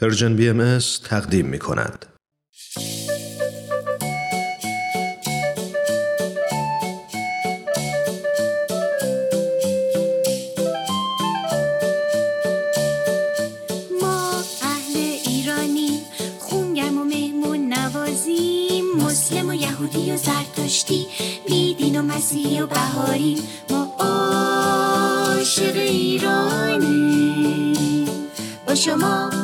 پرژن بی ام تقدیم می کند. زرتشتی بیدین و مسیحی و بهاری ما عاشق ایرانی با شما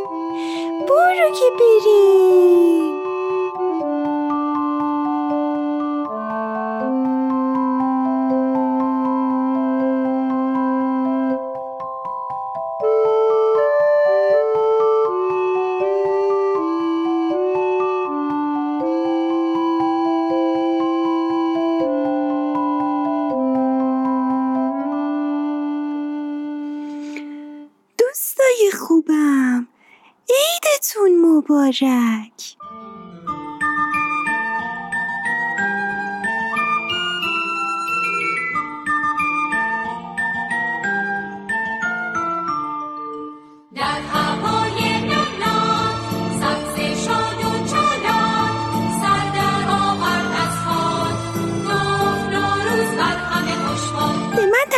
برو که بریم. دوستای خوبم. عیدتون مبارک.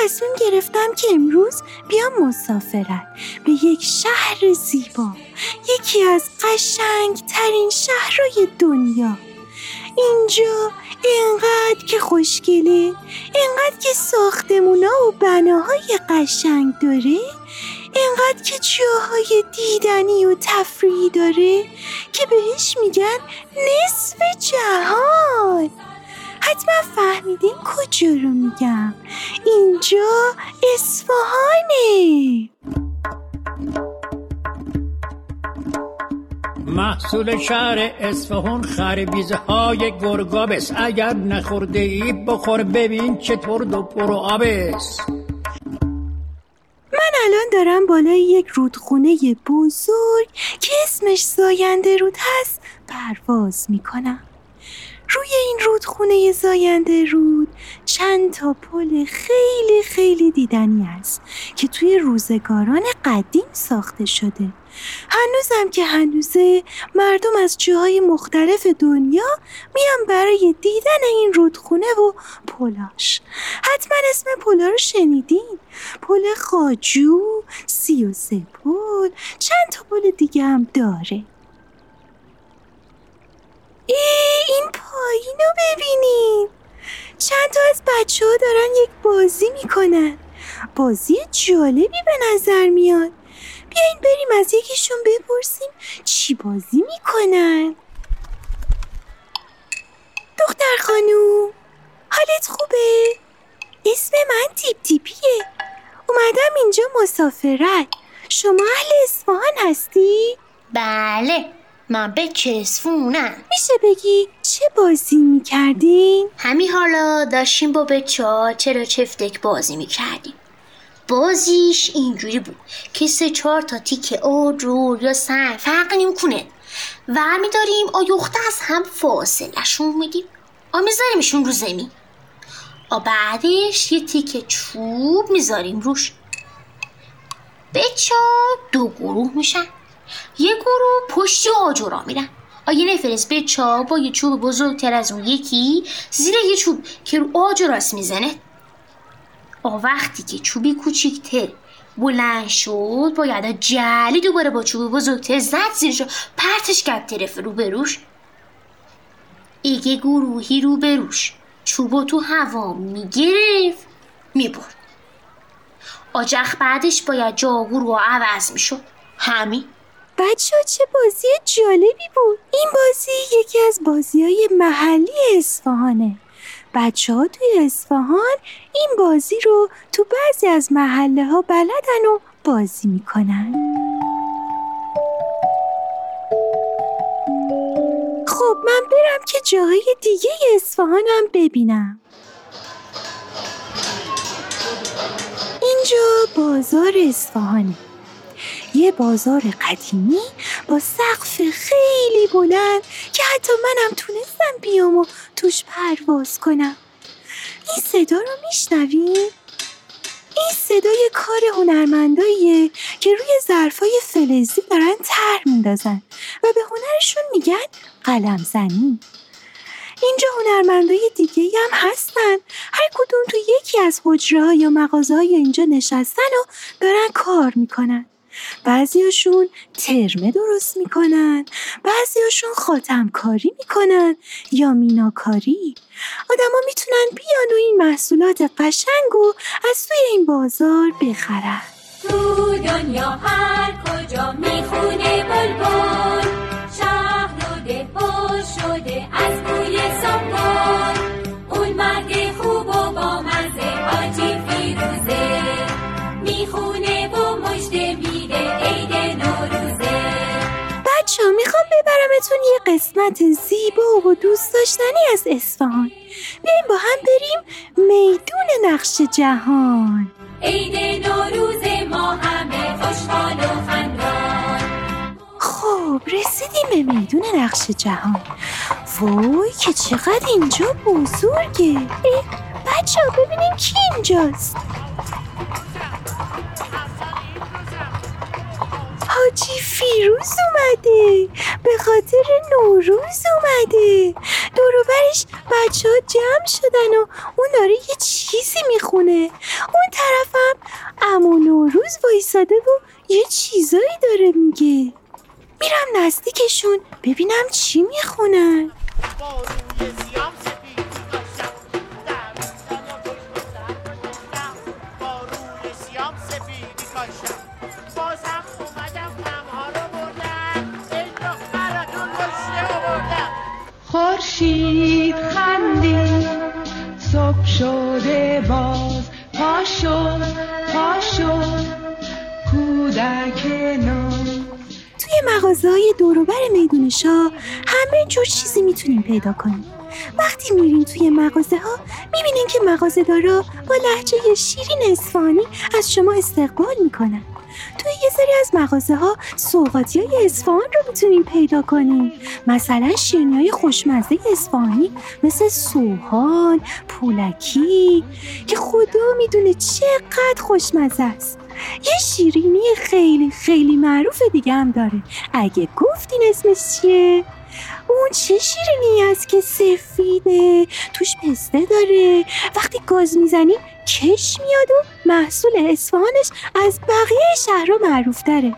تصمیم گرفتم که امروز بیام مسافرت. به یک شهر زیبا یکی از قشنگ ترین شهرهای دنیا. اینجا اینقدر که خوشگله اینقدر که ساختمونا و بناهای قشنگ داره اینقدر که جاهای دیدنی و تفریحی داره که بهش میگن نصف جهان. حتما فهمیدین کجا رو میگم. اینجا اصفهانه. محصول شهر اصفهان خربیزه های گرگاب است اگر نخورده ای بخور ببین چطور دو پرو آب است من الان دارم بالای یک رودخونه بزرگ که اسمش زاینده رود هست پرواز می‌کنم. روی این رودخونه زاینده رود چند تا پل خیلی خیلی دیدنی است که توی روزگاران قدیم ساخته شده. هنوزم که هنوزه مردم از جاهای مختلف دنیا میان برای دیدن این رودخونه و پلاش. حتما اسم پلا رو شنیدین؟ پل خاجو سی و سه پل چند تا پل دیگه هم داره. ای این پایین رو ببینین. چند تا از بچه ها دارن یک بازی می‌کنن. بازی جالبی به نظر میاد. بیاین بریم از یکیشون بپرسیم چی بازی می‌کنن. دختر خانوم حالت خوبه؟ اسم من تیپ تیپیه. اومدم اینجا مسافرت. شما اهل اصفهان هستی؟ بله. من به چسفونم میشه بگی چه بازی می‌کردین؟ همین حالا داشتیم با بچه ها چرا چفتک بازی می‌کردیم. بازیش اینجوری بود که سه چهار تا تیک آجر یا سنگ فرق نمی‌کنه. ور میداریم آیخته از هم فاصلهشون میدیم آ میذاریمشون رو زمین. آ بعدش یه تیک چوب می‌ذاریم روش. بچه دو گروه میشن. یه گروه پشت آجرا میرن بچه ها با یه چوب بزرگتر از اون یکی زیر یه چوب که رو آجراست می‌زنه. آ وقتی که چوبی کوچیکتر بلند شد باید جلی دوباره با چوب بزرگتر زد زیرش پرتش کرد طرف رو بروش ایگه گروهی رو بروش چوبو تو هوا می‌گرفت می‌برد. آجخ بعدش باید جاگو رو عوض می‌شد. همین. بچه چه بازی جالبی بود. این بازی یکی از بازی های محلی اصفهانه. بچه ها توی اصفهان این بازی رو تو بعضی از محله ها بلدن و بازی می‌کنن. خب من برم که جاهای دیگه اصفهان هم ببینم. اینجا بازار اصفهانه. یه بازار قدیمی با سقف خیلی بلند که حتی منم تونستم بیام و توش پرواز کنم. این صدا رو میشنوین؟ این صدای کار هنرمنداییه که روی ظرفای فلزی دارن طرح میندازن و به هنرشون میگن قلم زنی. اینجا هنرمندای دیگه هم هستن. هر کدوم تو یکی از حجره یا مغازه های اینجا نشستن و دارن کار می‌کنن. بعضیاشون ترمه درست می‌کنن. بعضیاشون خاتمکاری می‌کنن یا میناکاری. آدما می‌تونن بیان و این محصولات قشنگ و از توی این بازار بخرن. تو دنیا هر کجا می‌خونه بلبل. قسمت زیبا و دوست داشتنی از اصفهان. بیایم با هم بریم میدون نقش جهان. عید نوروز ما همه خوشحال و خندان. خب رسیدیم به میدون نقش جهان. وای که چقدر اینجا بزرگه. بچه ها ببینیم کی اینجاست. حاجی فیروز اومده. به خاطر نوروز اومده. دوروبرش بچه ها جمع شدن و اون داره یه چیزی می‌خونه. اون طرفم امو نوروز وایساده و یه چیزایی داره میگه. میرم نزدیکشون ببینم چی می‌خونن. خورشید خندید صبح شده باز پا شد پا شد کودک ناز. توی مغازه های دوروبر میدون شاه همه جور چیزی می‌تونیم پیدا کنیم. وقتی میرین توی مغازه ها می‌بینین که مغازه دارا با لحجه شیرین اصفهانی از شما استقبال می‌کنن. توی یه سری از مغازه ها سوغاتی های اصفهان رو می‌تونیم پیدا کنیم. مثلا شیرینی های خوشمزه اصفهانی مثل سوهان، پولکی که خدا می‌دونه چقدر خوشمزه است. یه شیرینی خیلی خیلی معروف دیگه هم داره. اگه گفتین اسمش چیه؟ اون چه شیرینی است که سفیده توش پسته داره. وقتی گاز می‌زنی کش میاد و محصول اصفهانش از بقیه شهرها معروف داره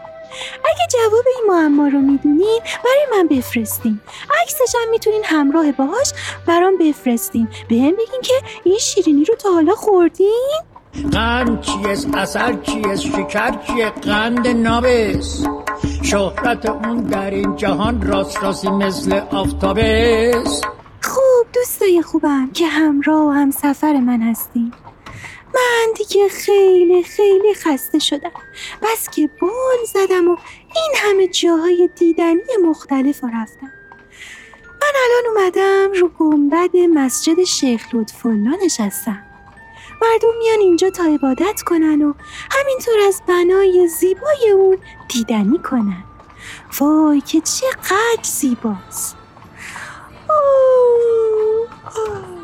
اگه جواب این معما رو می‌دونین برای من بفرستین. عکسش هم می‌تونین همراه باهاش برام بفرستین. بهم بگین که این شیرینی رو تا حالا خوردین؟ قند چیست؟ اثر چیست؟ شکر چیه؟ قند نابست شهرت اون در این جهان راست راستی مثل آفتابست خوب دوستای خوبم که همراه و هم سفر من هستین. من دیگه خیلی خیلی خسته شدم. بس که بال زدم و این همه جاهای دیدنی مختلف رو رفتم. من الان اومدم رو گنبد مسجد شیخ لطفالله نشستم. مردم میان اینجا تا عبادت کنن و همینطور از بنای زیبای اون دیدنی کنن. وای که چقدر زیباست. اوه، اوه.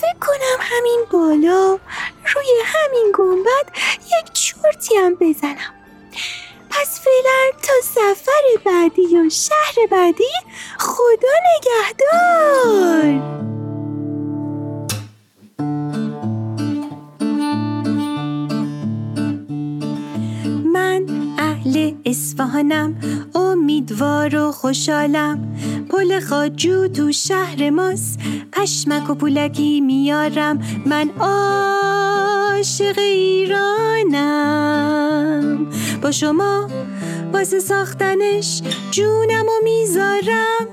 فکر کنم همین بالا روی همین گنبد یک چورتی هم بزنم. پس فعلا تا سفر بعدی یا شهر بعدی خدا نگهدار! من اهل اصفهانم. امیدوار و خوشحالم. پل خاجو تو شهر ماست. پشمک و پولکی میارم. من عاشق ایرانم. با شما واسه ساختنش جونم و می‌ذارم.